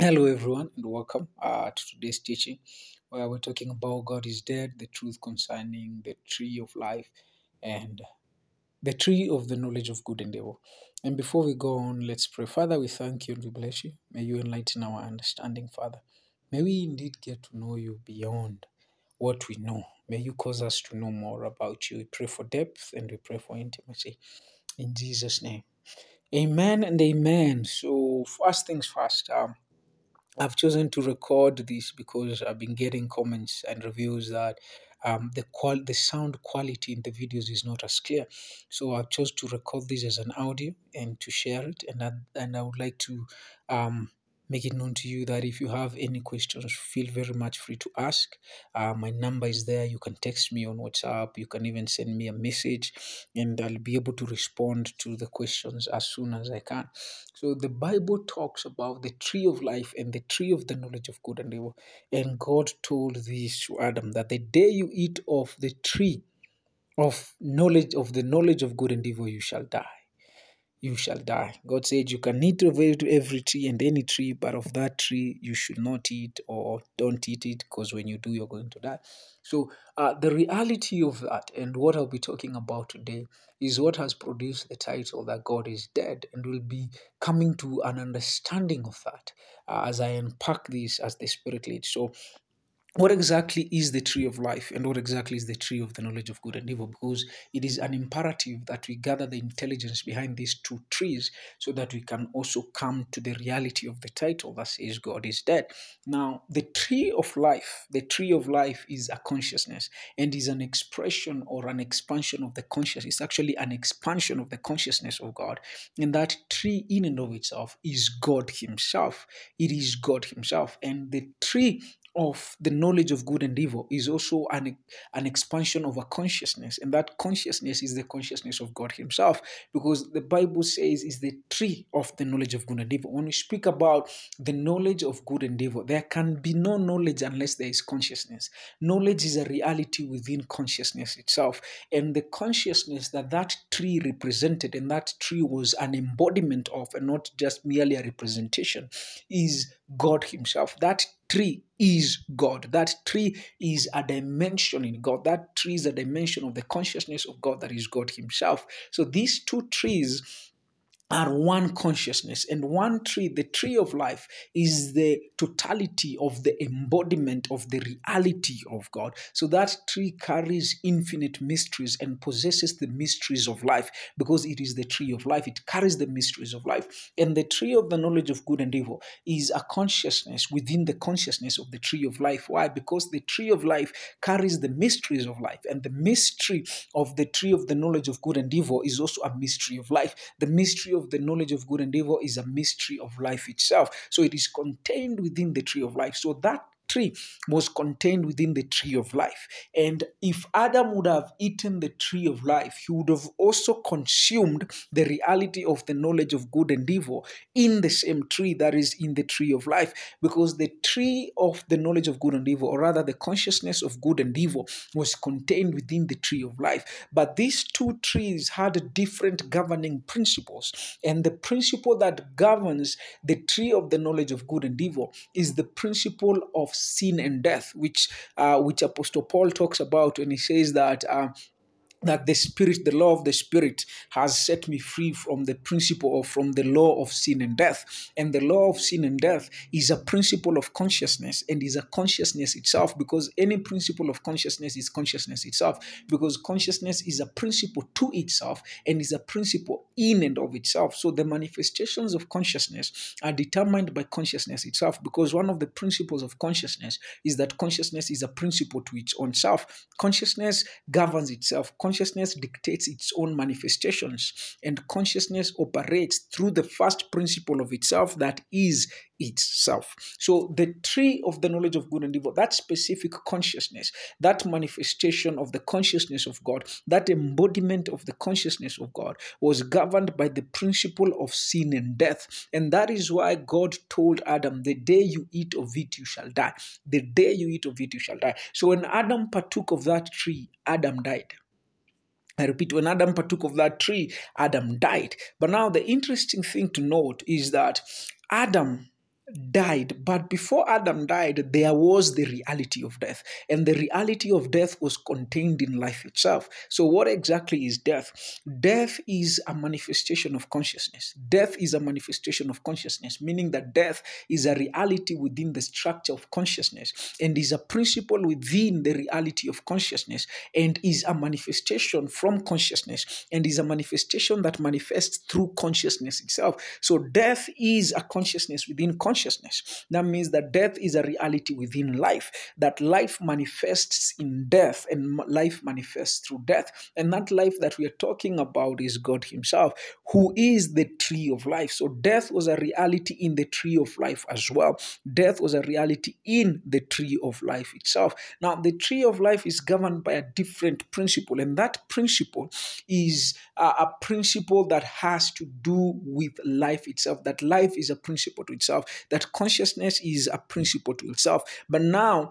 Hello, everyone, and welcome uh, to today's teaching where we're talking about God is dead, the truth concerning the tree of life, and the tree of the knowledge of good and evil. And before we go on, let's pray. Father, we thank you and we bless you. May you enlighten our understanding, Father. May we indeed get to know you beyond what we know. May you cause us to know more about you. We pray for depth and we pray for intimacy. In Jesus' name. Amen and amen. So, first things first. Um, I've chosen to record this because I've been getting comments and reviews that um, the qual the sound quality in the videos is not as clear. So I've chose to record this as an audio and to share it. And I, and I would like to um, make it known to you that if you have any questions, feel very much free to ask. Uh, my number is there. You can text me on WhatsApp. You can even send me a message, and I'll be able to respond to the questions as soon as I can. So the Bible talks about the tree of life and the tree of the knowledge of good and evil. And God told this to Adam that the day you eat of the tree of knowledge of the knowledge of good and evil, you shall die you shall die. God said, You can eat of every tree and any tree, but of that tree you should not eat or don't eat it because when you do, you're going to die. So, uh, the reality of that and what I'll be talking about today is what has produced the title that God is dead, and we'll be coming to an understanding of that uh, as I unpack this as the Spirit leads. So, what exactly is the tree of life and what exactly is the tree of the knowledge of good and evil? Because it is an imperative that we gather the intelligence behind these two trees so that we can also come to the reality of the title that says god is dead. Now the tree of life the tree of life is a consciousness and is an expression or an expansion of the conscious it's actually an expansion of the consciousness of god. And that tree in and of itself is god himself. It is god himself. And the tree of the knowledge of good and evil is also an, an expansion of a consciousness and that consciousness is the consciousness of god himself because the bible says is the tree of the knowledge of good and evil. When we speak about the knowledge of good and evil there can be no knowledge unless there is consciousness. Knowledge is a reality within consciousness itself and the consciousness that that tree represented and that tree was an embodiment of and not just merely a representation is god himself. That tree is God. That tree is a dimension in God. That tree is a dimension of the consciousness of God that is God Himself. So these two trees are one consciousness. And one tree the tree of life is the totality of the embodiment of the reality of god. So that tree carries infinite mysteries and possesses the mysteries of life because it is the tree of life. It carries the mysteries of life. And the tree of the knowledge of good and evil is a consciousness within the consciousness of the tree of life. Why? Because the tree of life carries the mysteries of life. And the mystery of the tree of the knowledge of good and evil is also a mystery of life. The mystery of the knowledge of good and evil is a mystery of life itself. So it is contained within the tree of life. So that tree was contained within the tree of life. And if Adam would have eaten the tree of life, he would have also consumed the reality of the knowledge of good and evil in the same tree that is in the tree of life. Because the tree of the knowledge of good and evil, or rather the consciousness of good and evil, was contained within the tree of life. But these two trees had different governing principles. And the principle that governs the tree of the knowledge of good and evil is the principle of sin and death, which uh, which Apostle Paul talks about when he says that. That the spirit the law of the spirit has set me free from the principle of from the law of sin and death. And the law of sin and death is a principle of consciousness and is a consciousness itself because any principle of consciousness is consciousness itself because consciousness is a principle to itself and is a principle in and of itself. So the manifestations of consciousness are determined by consciousness itself because one of the principles of consciousness is that consciousness is a principle to its own self. Consciousness governs itself consciousness dictates its own manifestations, and consciousness operates through the first principle of itself that is itself. So, the tree of the knowledge of good and evil, that specific consciousness, that manifestation of the consciousness of God, that embodiment of the consciousness of God, was governed by the principle of sin and death. And that is why God told Adam, The day you eat of it, you shall die. The day you eat of it, you shall die. So, when Adam partook of that tree, Adam died. I repeat, when Adam partook of that tree, Adam died. But now the interesting thing to note is that Adam died, but before Adam died, there was the reality of death, and the reality of death was contained in life itself. So, what exactly is death? Death is a manifestation of consciousness. Death is a manifestation of consciousness, meaning that death is a reality within the structure of consciousness and is a principle within the reality of consciousness and is a manifestation from consciousness and is a manifestation that manifests through consciousness itself. So, death is a consciousness within consciousness. That means that death is a reality within life, that life manifests in death and life manifests through death. And that life that we are talking about is God Himself, who is the tree of life. So, death was a reality in the tree of life as well. Death was a reality in the tree of life itself. Now, the tree of life is governed by a different principle, and that principle is a, principle that has to do with life itself, that life is a principle to itself, that consciousness is a principle to itself. But now,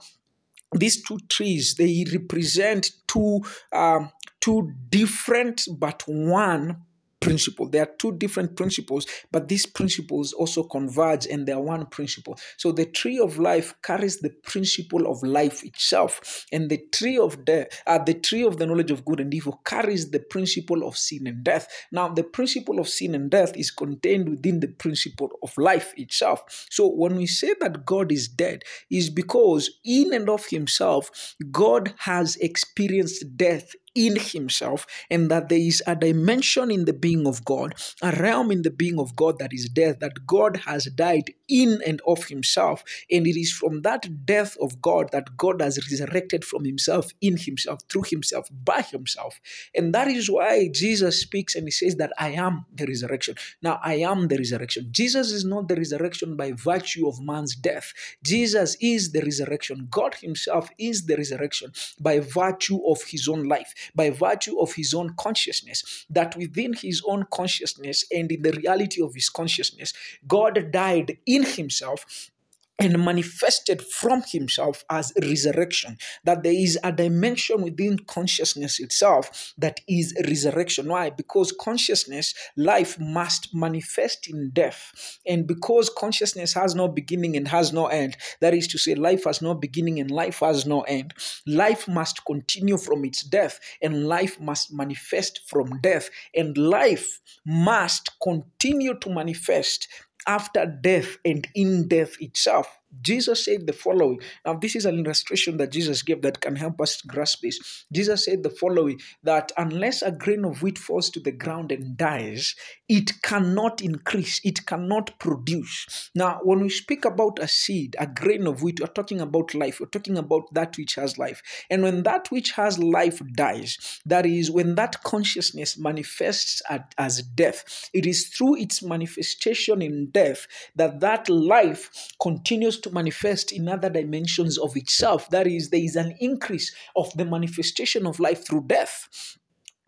these two trees they represent two um, two different but one principle. There are two different principles, but these principles also converge and they are one principle. So the tree of life carries the principle of life itself, and the tree of death, uh, the tree of the knowledge of good and evil carries the principle of sin and death. Now, the principle of sin and death is contained within the principle of life itself. So when we say that God is dead, is because in and of himself, God has experienced death in himself and that there is a dimension in the being of God, a realm in the being of God that is death, that God has died in and of himself. And it is from that death of God that God has resurrected from himself, in himself, through himself, by himself. And that is why Jesus speaks and he says that I am the resurrection. Now, I am the resurrection. Jesus is not the resurrection by virtue of man's death. Jesus is the resurrection. God himself is the resurrection by virtue of his own life by virtue of his own consciousness, that within his own consciousness and in the reality of his consciousness, God died in himself and manifested from himself as resurrection. That there is a dimension within consciousness itself that is resurrection. Why? Because consciousness, life must manifest in death. And because consciousness has no beginning and has no end, that is to say, life has no beginning and life has no end, life must continue from its death and life must manifest from death. And life must continue to manifest after death and in death itself. Jesus said the following. Now, this is an illustration that Jesus gave that can help us grasp this. Jesus said the following that unless a grain of wheat falls to the ground and dies, it cannot increase, it cannot produce. Now, when we speak about a seed, a grain of wheat, we're talking about life, we're talking about that which has life. And when that which has life dies, that is, when that consciousness manifests as death, it is through its manifestation in death that that life continues to manifest in other dimensions of itself. That is, there is an increase of the manifestation of life through death.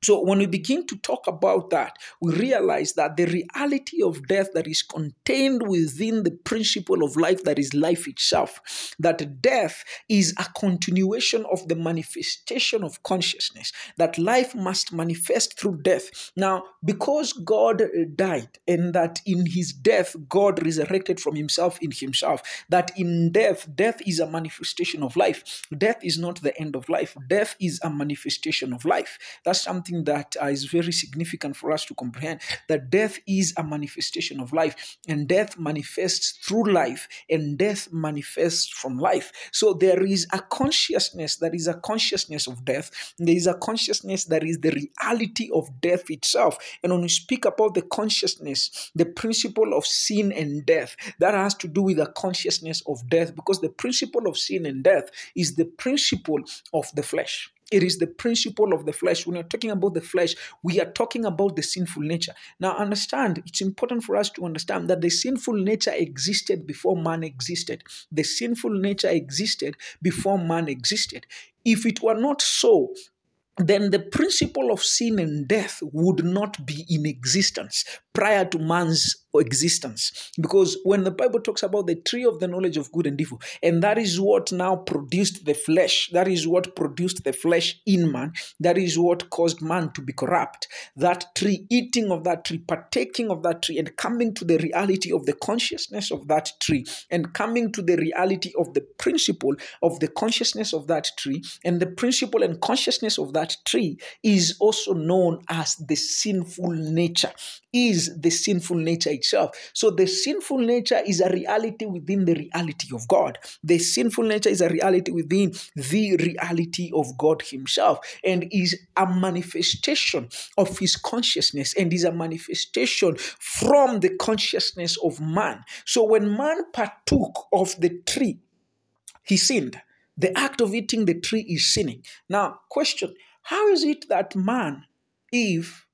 So, when we begin to talk about that, we realize that the reality of death that is contained within the principle of life, that is life itself, that death is a continuation of the manifestation of consciousness, that life must manifest through death. Now, because God died and that in his death, God resurrected from himself in himself, that in death, death is a manifestation of life. Death is not the end of life, death is a manifestation of life. That's something something that uh, is very significant for us to comprehend that death is a manifestation of life, and death manifests through life, and death manifests from life. So there is a consciousness that is a consciousness of death, there is a consciousness that is the reality of death itself. And when we speak about the consciousness, the principle of sin and death, that has to do with the consciousness of death because the principle of sin and death is the principle of the flesh. It is the principle of the flesh. When we're talking about the flesh, we are talking about the sinful nature. Now, understand, it's important for us to understand that the sinful nature existed before man existed. The sinful nature existed before man existed. If it were not so, then the principle of sin and death would not be in existence prior to man's existence. Because when the Bible talks about the tree of the knowledge of good and evil, and that is what now produced the flesh, that is what produced the flesh in man, that is what caused man to be corrupt. That tree, eating of that tree, partaking of that tree, and coming to the reality of the consciousness of that tree, and coming to the reality of the principle of the consciousness of that tree, and the principle and consciousness of that tree is also known as the sinful nature. Is the sinful nature itself. So the sinful nature is a reality within the reality of God. The sinful nature is a reality within the reality of God Himself and is a manifestation of His consciousness and is a manifestation from the consciousness of man. So when man partook of the tree, he sinned. The act of eating the tree is sinning. Now, question How is it that man, Eve,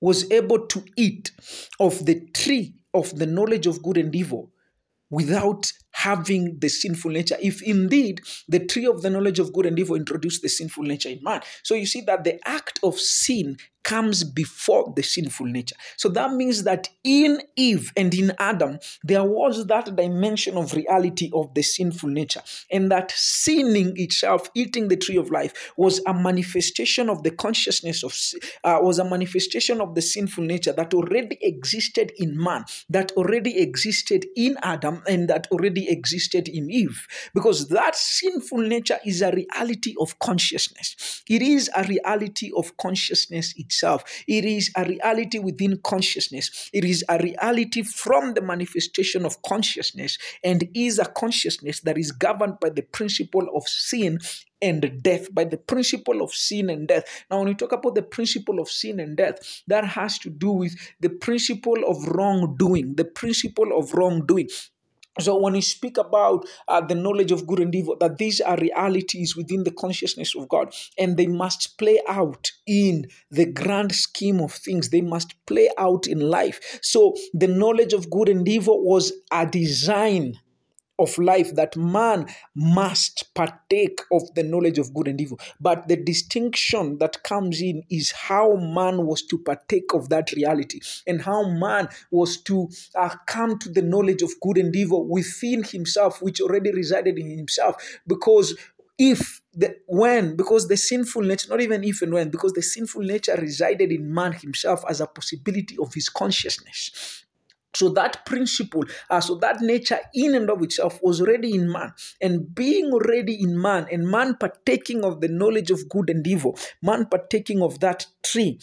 was able to eat of the tree of the knowledge of good and evil without having the sinful nature. If indeed the tree of the knowledge of good and evil introduced the sinful nature in man. So you see that the act of sin comes before the sinful nature. So that means that in Eve and in Adam, there was that dimension of reality of the sinful nature. And that sinning itself, eating the tree of life, was a manifestation of the consciousness of, uh, was a manifestation of the sinful nature that already existed in man, that already existed in Adam, and that already existed in Eve. Because that sinful nature is a reality of consciousness. It is a reality of consciousness itself. It is a reality within consciousness. It is a reality from the manifestation of consciousness and is a consciousness that is governed by the principle of sin and death, by the principle of sin and death. Now, when we talk about the principle of sin and death, that has to do with the principle of wrongdoing, the principle of wrongdoing. So, when you speak about uh, the knowledge of good and evil, that these are realities within the consciousness of God and they must play out in the grand scheme of things, they must play out in life. So, the knowledge of good and evil was a design of life that man must partake of the knowledge of good and evil. But the distinction that comes in is how man was to partake of that reality and how man was to uh, come to the knowledge of good and evil within himself, which already resided in himself. Because if the when because the sinful nature not even if and when because the sinful nature resided in man himself as a possibility of his consciousness so that principle, uh, so that nature in and of itself was already in man. And being already in man, and man partaking of the knowledge of good and evil, man partaking of that tree,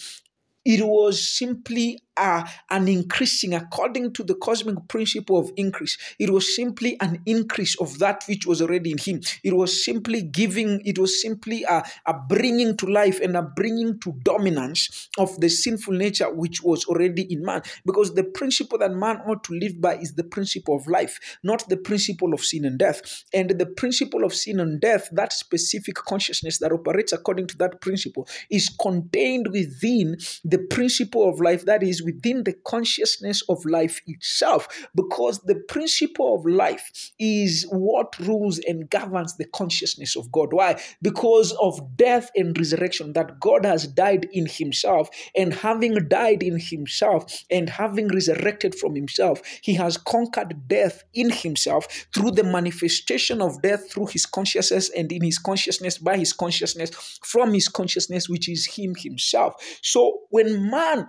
it was simply uh, an increasing according to the cosmic principle of increase. It was simply an increase of that which was already in him. It was simply giving, it was simply a, a bringing to life and a bringing to dominance of the sinful nature which was already in man. Because the principle that man ought to live by is the principle of life, not the principle of sin and death. And the principle of sin and death, that specific consciousness that operates according to that principle, is contained within the principle of life that is within the consciousness of life itself because the principle of life is what rules and governs the consciousness of God. Why? Because of death and resurrection, that God has died in Himself, and having died in Himself and having resurrected from Himself, He has conquered death in Himself through the manifestation of death through His consciousness and in His consciousness by His consciousness from His consciousness, which is Him Himself. So when man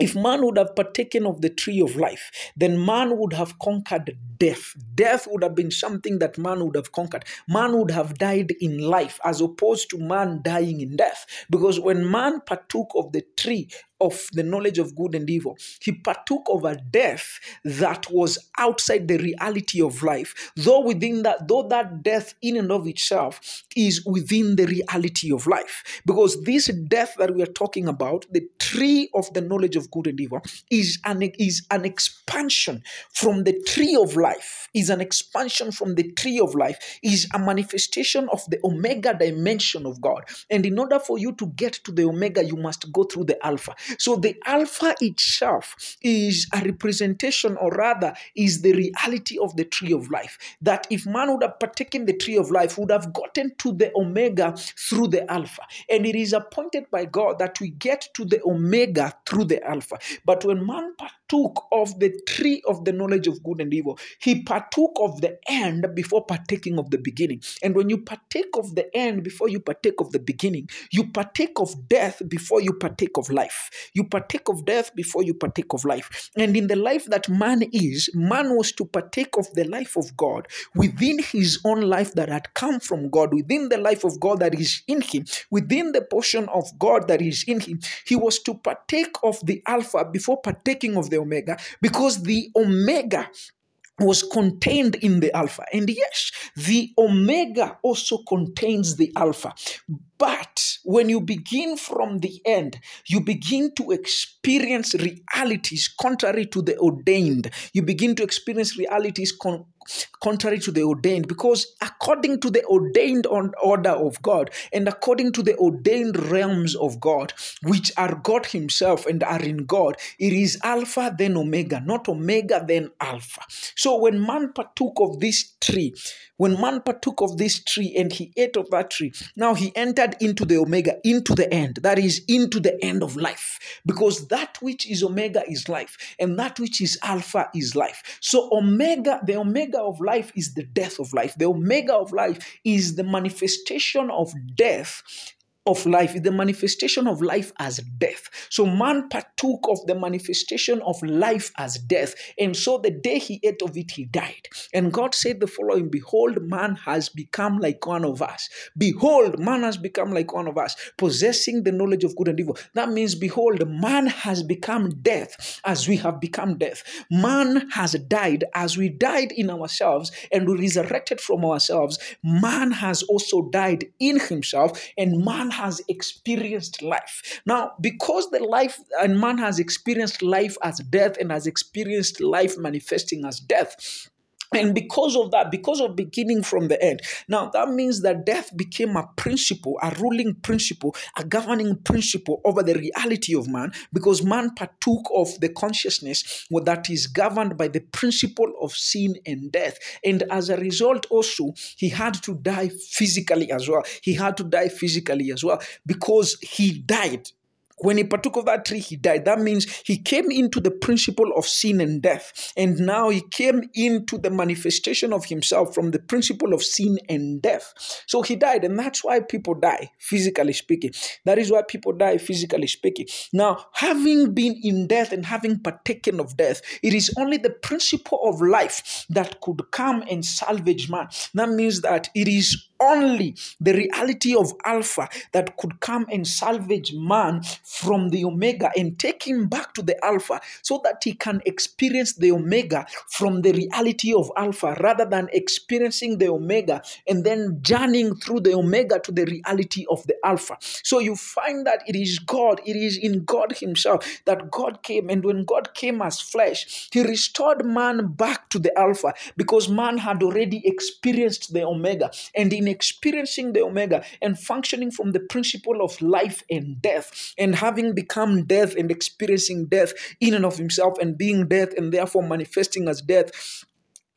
if man would have partaken of the tree of life, then man would have conquered death. Death would have been something that man would have conquered. Man would have died in life as opposed to man dying in death. Because when man partook of the tree of the knowledge of good and evil. He partook of a death that was outside the reality of life, though within that, though that death in and of itself is within the reality of life. Because this death that we are talking about, the tree of the knowledge of good and evil, is an, is an expansion from the tree of life, is an expansion from the tree of life, is a manifestation of the omega dimension of God. And in order for you to get to the omega, you must go through the alpha. So the Alpha itself is a representation, or rather, is the reality of the tree of life. That if man would have partaken the tree of life, would have gotten to the Omega through the Alpha. And it is appointed by God that we get to the Omega through the Alpha. But when man partook of the tree of the knowledge of good and evil, he partook of the end before partaking of the beginning. And when you partake of the end before you partake of the beginning, you partake of death before you partake of life. You partake of death before you partake of life. And in the life that man is, man was to partake of the life of God within his own life that had come from God, within the life of God that is in him, within the portion of God that is in him. He was to partake of the Alpha before partaking of the Omega because the Omega was contained in the alpha. And yes, the omega also contains the alpha. But when you begin from the end, you begin to experience realities contrary to the ordained. You begin to experience realities con- contrary to the ordained because according to the ordained order of God and according to the ordained realms of God, which are God Himself and are in God, it is Alpha then Omega, not Omega then Alpha. So when man partook of this tree, when man partook of this tree and he ate of that tree, now he entered into the Omega, into the end. That is, into the end of life. Because that which is Omega is life, and that which is Alpha is life. So, Omega, the Omega of life is the death of life. The Omega of life is the manifestation of death of life is the manifestation of life as death. So man partook of the manifestation of life as death. And so the day he ate of it, he died. And God said the following Behold, man has become like one of us. Behold, man has become like one of us, possessing the knowledge of good and evil. That means, behold, man has become death as we have become death. Man has died as we died in ourselves and we resurrected from ourselves. Man has also died in himself, and man has experienced life. Now, because the life and man has experienced life as death and has experienced life manifesting as death, and because of that, because of beginning from the end, now that means that death became a principle, a ruling principle, a governing principle over the reality of man, because man partook of the consciousness that is governed by the principle of sin and death. And as a result, also, he had to die physically as well. He had to die physically as well because he died when he partook of that tree, he died. That means he came into the principle of sin and death. And now he came into the manifestation of himself from the principle of sin and death. So he died. And that's why people die, physically speaking. That is why people die, physically speaking. Now, having been in death and having partaken of death, it is only the principle of life that could come and salvage man. That means that it is only the reality of Alpha that could come and salvage man from the Omega and take him back to the Alpha so that he can experience the Omega from the reality of Alpha rather than experiencing the Omega and then journeying through the Omega to the reality of the Alpha. So you find that it is God, it is in God Himself that God came. And when God came as flesh, He restored man back to the Alpha because man had already experienced the Omega. And in experiencing the Omega and functioning from the principle of life and death, and having become death and experiencing death in and of himself, and being death and therefore manifesting as death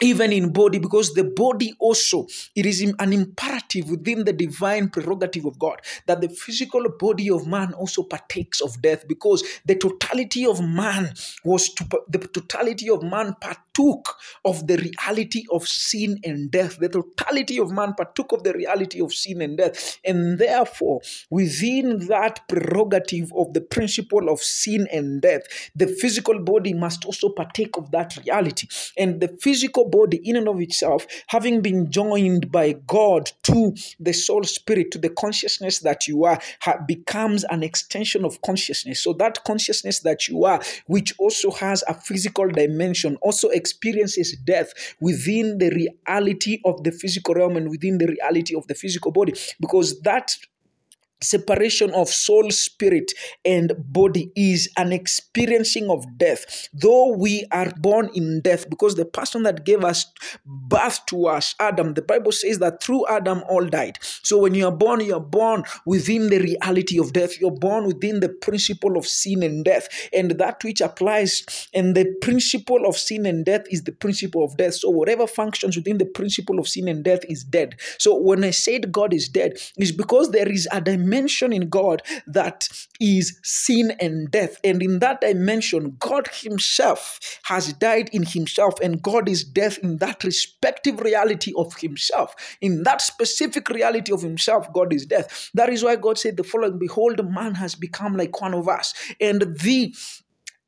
even in body because the body also it is an imperative within the divine prerogative of god that the physical body of man also partakes of death because the totality of man was to the totality of man partook of the reality of sin and death. The totality of man partook of the reality of sin and death. And therefore within that prerogative of the principle of sin and death the physical body must also partake of that reality. And the physical body in and of itself, having been joined by God to the soul spirit, to the consciousness that you are, ha- becomes an extension of consciousness. So that consciousness that you are, which also has a physical dimension, also experiences death within the reality of the physical realm and within the reality of the physical body, because that separation of soul, spirit, and body is an experiencing of death. Though we are born in death, because the person that gave us birth to us, Adam, the Bible says that through Adam all died. So when you are born, you are born within the reality of death. You're born within the principle of sin and death. And that which applies, and the principle of sin and death is the principle of death. So whatever functions within the principle of sin and death is dead. So when I said God is dead, it's because there is a dimension dimension in God that is sin and death. And in that dimension, God Himself has died in Himself, and God is death in that respective reality of Himself. In that specific reality of Himself, God is death. That is why God said the following Behold, man has become like one of us. And the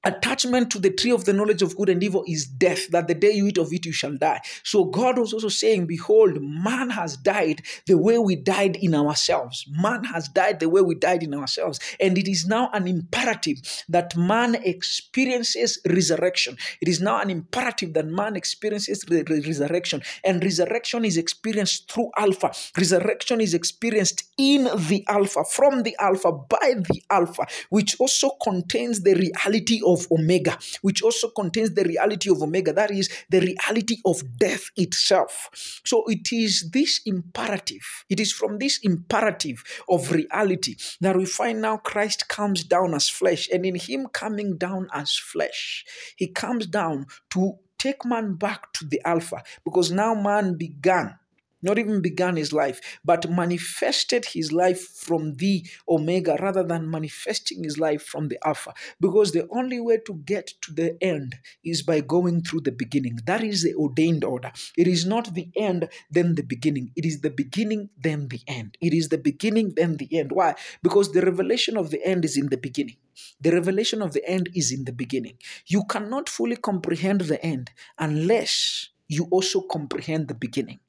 attachment to the tree of the knowledge of good and evil is death. That the day you eat of it you shall die. So god was also saying behold man has died the way we died in ourselves. Man has died the way we died in ourselves. And it is now an imperative that man experiences resurrection. It is now an imperative that man experiences re- re- resurrection. And resurrection is experienced through alpha. Resurrection is experienced in the alpha from the alpha by the alpha which also contains the reality of Omega, which also contains the reality of Omega, that is the reality of death itself. So it is this imperative, it is from this imperative of reality that we find now Christ comes down as flesh, and in Him coming down as flesh, He comes down to take man back to the Alpha because now man began not even began his life, but manifested his life from the Omega rather than manifesting his life from the Alpha. Because the only way to get to the end is by going through the beginning. That is the ordained order. It is not the end, then the beginning. It is the beginning, then the end. It is the beginning, then the end. Why? Because the revelation of the end is in the beginning. The revelation of the end is in the beginning. You cannot fully comprehend the end unless you also comprehend the beginning.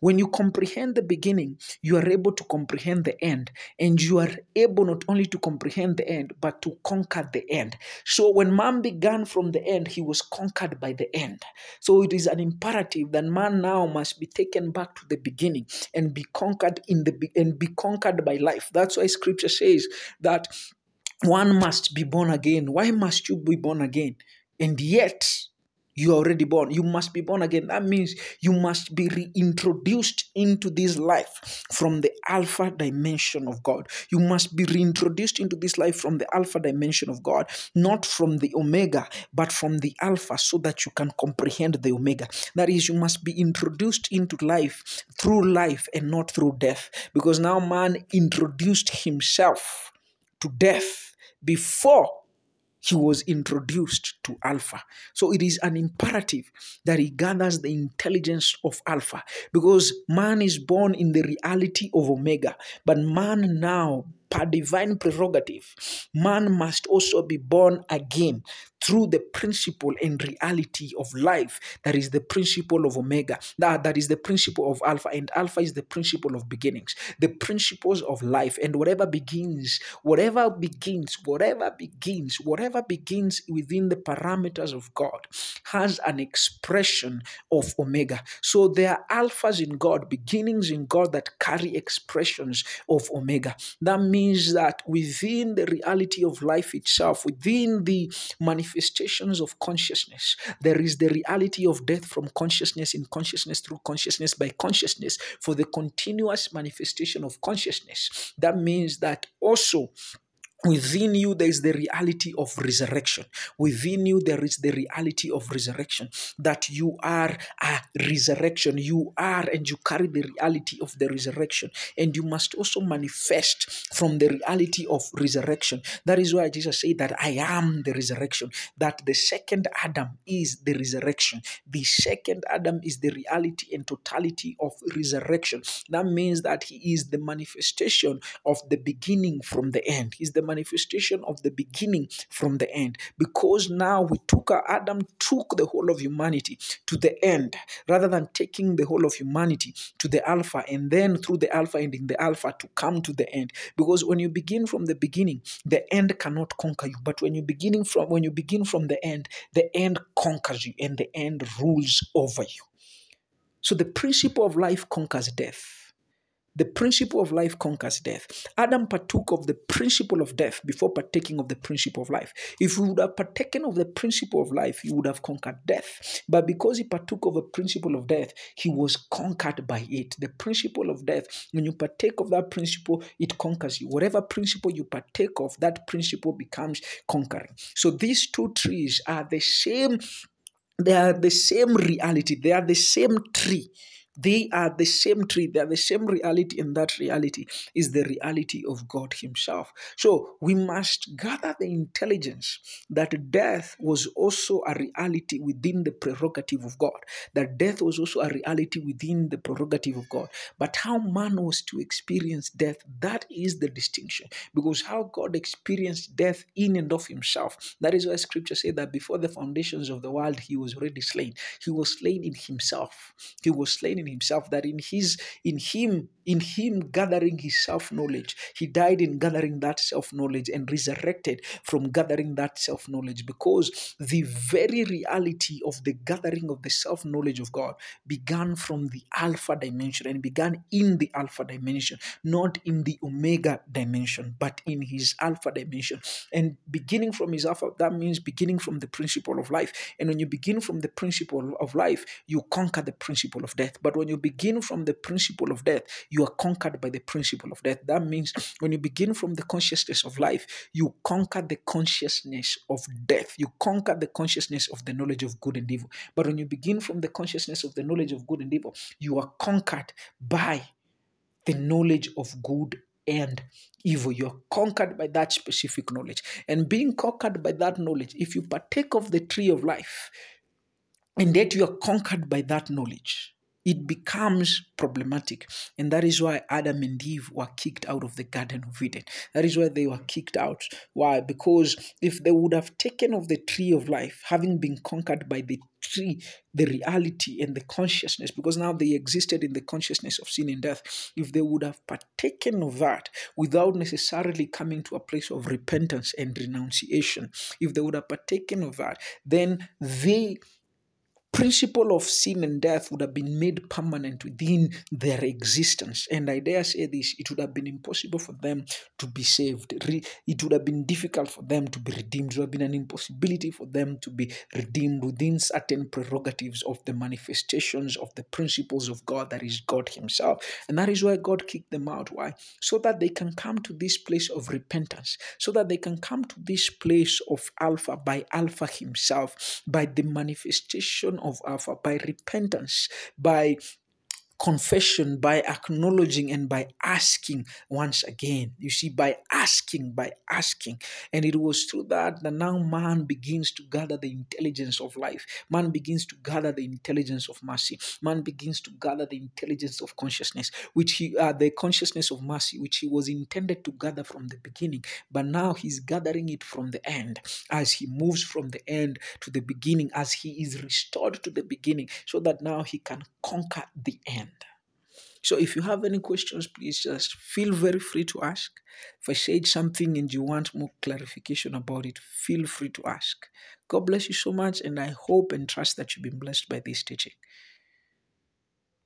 When you comprehend the beginning, you are able to comprehend the end, and you are able not only to comprehend the end, but to conquer the end. So when man began from the end, he was conquered by the end. So it is an imperative that man now must be taken back to the beginning and be conquered in the and be conquered by life. That's why scripture says that one must be born again. Why must you be born again? And yet, you are already born. You must be born again. That means you must be reintroduced into this life from the alpha dimension of God. You must be reintroduced into this life from the alpha dimension of God, not from the omega, but from the alpha, so that you can comprehend the omega. That is, you must be introduced into life through life and not through death. Because now man introduced himself to death before he was introduced to Alpha. So it is an imperative that he gathers the intelligence of Alpha because man is born in the reality of Omega, but man now per divine prerogative, man must also be born again through the principle and reality of life that is the principle of omega that, that is the principle of alpha and alpha is the principle of beginnings. The principles of life and whatever begins whatever begins whatever begins whatever begins within the parameters of god has an expression of omega. So there are alphas in god beginnings in god that carry expressions of omega. That means that within the reality of life itself, within the manifestations of consciousness, there is the reality of death from consciousness in consciousness through consciousness by consciousness for the continuous manifestation of consciousness. That means that also Within you, there is the reality of resurrection. Within you, there is the reality of resurrection. That you are a resurrection. You are and you carry the reality of the resurrection. And you must also manifest from the reality of resurrection. That is why Jesus said that I am the resurrection. That the second Adam is the resurrection. The second Adam is the reality and totality of resurrection. That means that he is the manifestation of the beginning from the end. He's the manifestation of the beginning from the end. Because now we took Adam took the whole of humanity to the end, rather than taking the whole of humanity to the alpha and then through the alpha and in the alpha to come to the end. Because when you begin from the beginning, the end cannot conquer you. But when you beginning from when you begin from the end, the end conquers you and the end rules over you. So the principle of life conquers death. The principle of life conquers death. Adam partook of the principle of death before partaking of the principle of life. If he would have partaken of the principle of life, he would have conquered death. But because he partook of a principle of death, he was conquered by it. The principle of death, when you partake of that principle, it conquers you. Whatever principle you partake of, that principle becomes conquering. So these two trees are the same they are the same reality they are the same tree they are the same tree. They are the same reality, and that reality is the reality of God Himself. So we must gather the intelligence that death was also a reality within the prerogative of God, that death was also a reality within the prerogative of God. But how man was to experience death, that is the distinction. Because how God experienced death in and of Himself, that is why Scripture said that before the foundations of the world, He was already slain. He was slain in Himself. He was slain in himself that in his in him in him gathering his self-knowledge he died in gathering that self-knowledge and resurrected from gathering that self-knowledge because the very reality of the gathering of the self-knowledge of god began from the alpha dimension and began in the alpha dimension not in the omega dimension but in his alpha dimension. And beginning from his alpha that means beginning from the principle of life. And when you begin from the principle of life you conquer the principle of death. But when you begin from the principle of death, you are conquered by the principle of death. That means when you begin from the consciousness of life, you conquer the consciousness of death. You conquer the consciousness of the knowledge of good and evil. But when you begin from the consciousness of the knowledge of good and evil, you are conquered by the knowledge of good and evil. You're conquered by that specific knowledge. And being conquered by that knowledge, if you partake of the tree of life, and yet you are conquered by that knowledge, it becomes problematic. And that is why Adam and Eve were kicked out of the Garden of Eden. That is why they were kicked out. Why? Because if they would have taken of the tree of life, having been conquered by the tree, the reality and the consciousness, because now they existed in the consciousness of sin and death, if they would have partaken of that without necessarily coming to a place of repentance and renunciation, if they would have partaken of that, then they principle of sin and death would have been made permanent within their existence. And I dare say this it would have been impossible for them to be saved. It would have been difficult for them to be redeemed. It would have been an impossibility for them to be redeemed within certain prerogatives of the manifestations of the principles of God, that is God Himself. And that is why God kicked them out. Why? So that they can come to this place of repentance, so that they can come to this place of Alpha by Alpha Himself, by the manifestation of Alpha, by repentance, by confession by acknowledging and by asking once again. You see, by asking, by asking. And it was through that that now man begins to gather the intelligence of life. Man begins to gather the intelligence of mercy. Man begins to gather the intelligence of consciousness, which he, uh, the consciousness of mercy, which he was intended to gather from the beginning. But now he's gathering it from the end as he moves from the end to the beginning, as he is restored to the beginning, so that now he can conquer the end. So if you have any questions, please just feel very free to ask. If I said something and you want more clarification about it, feel free to ask. God bless you so much, and I hope and trust that you've been blessed by this teaching.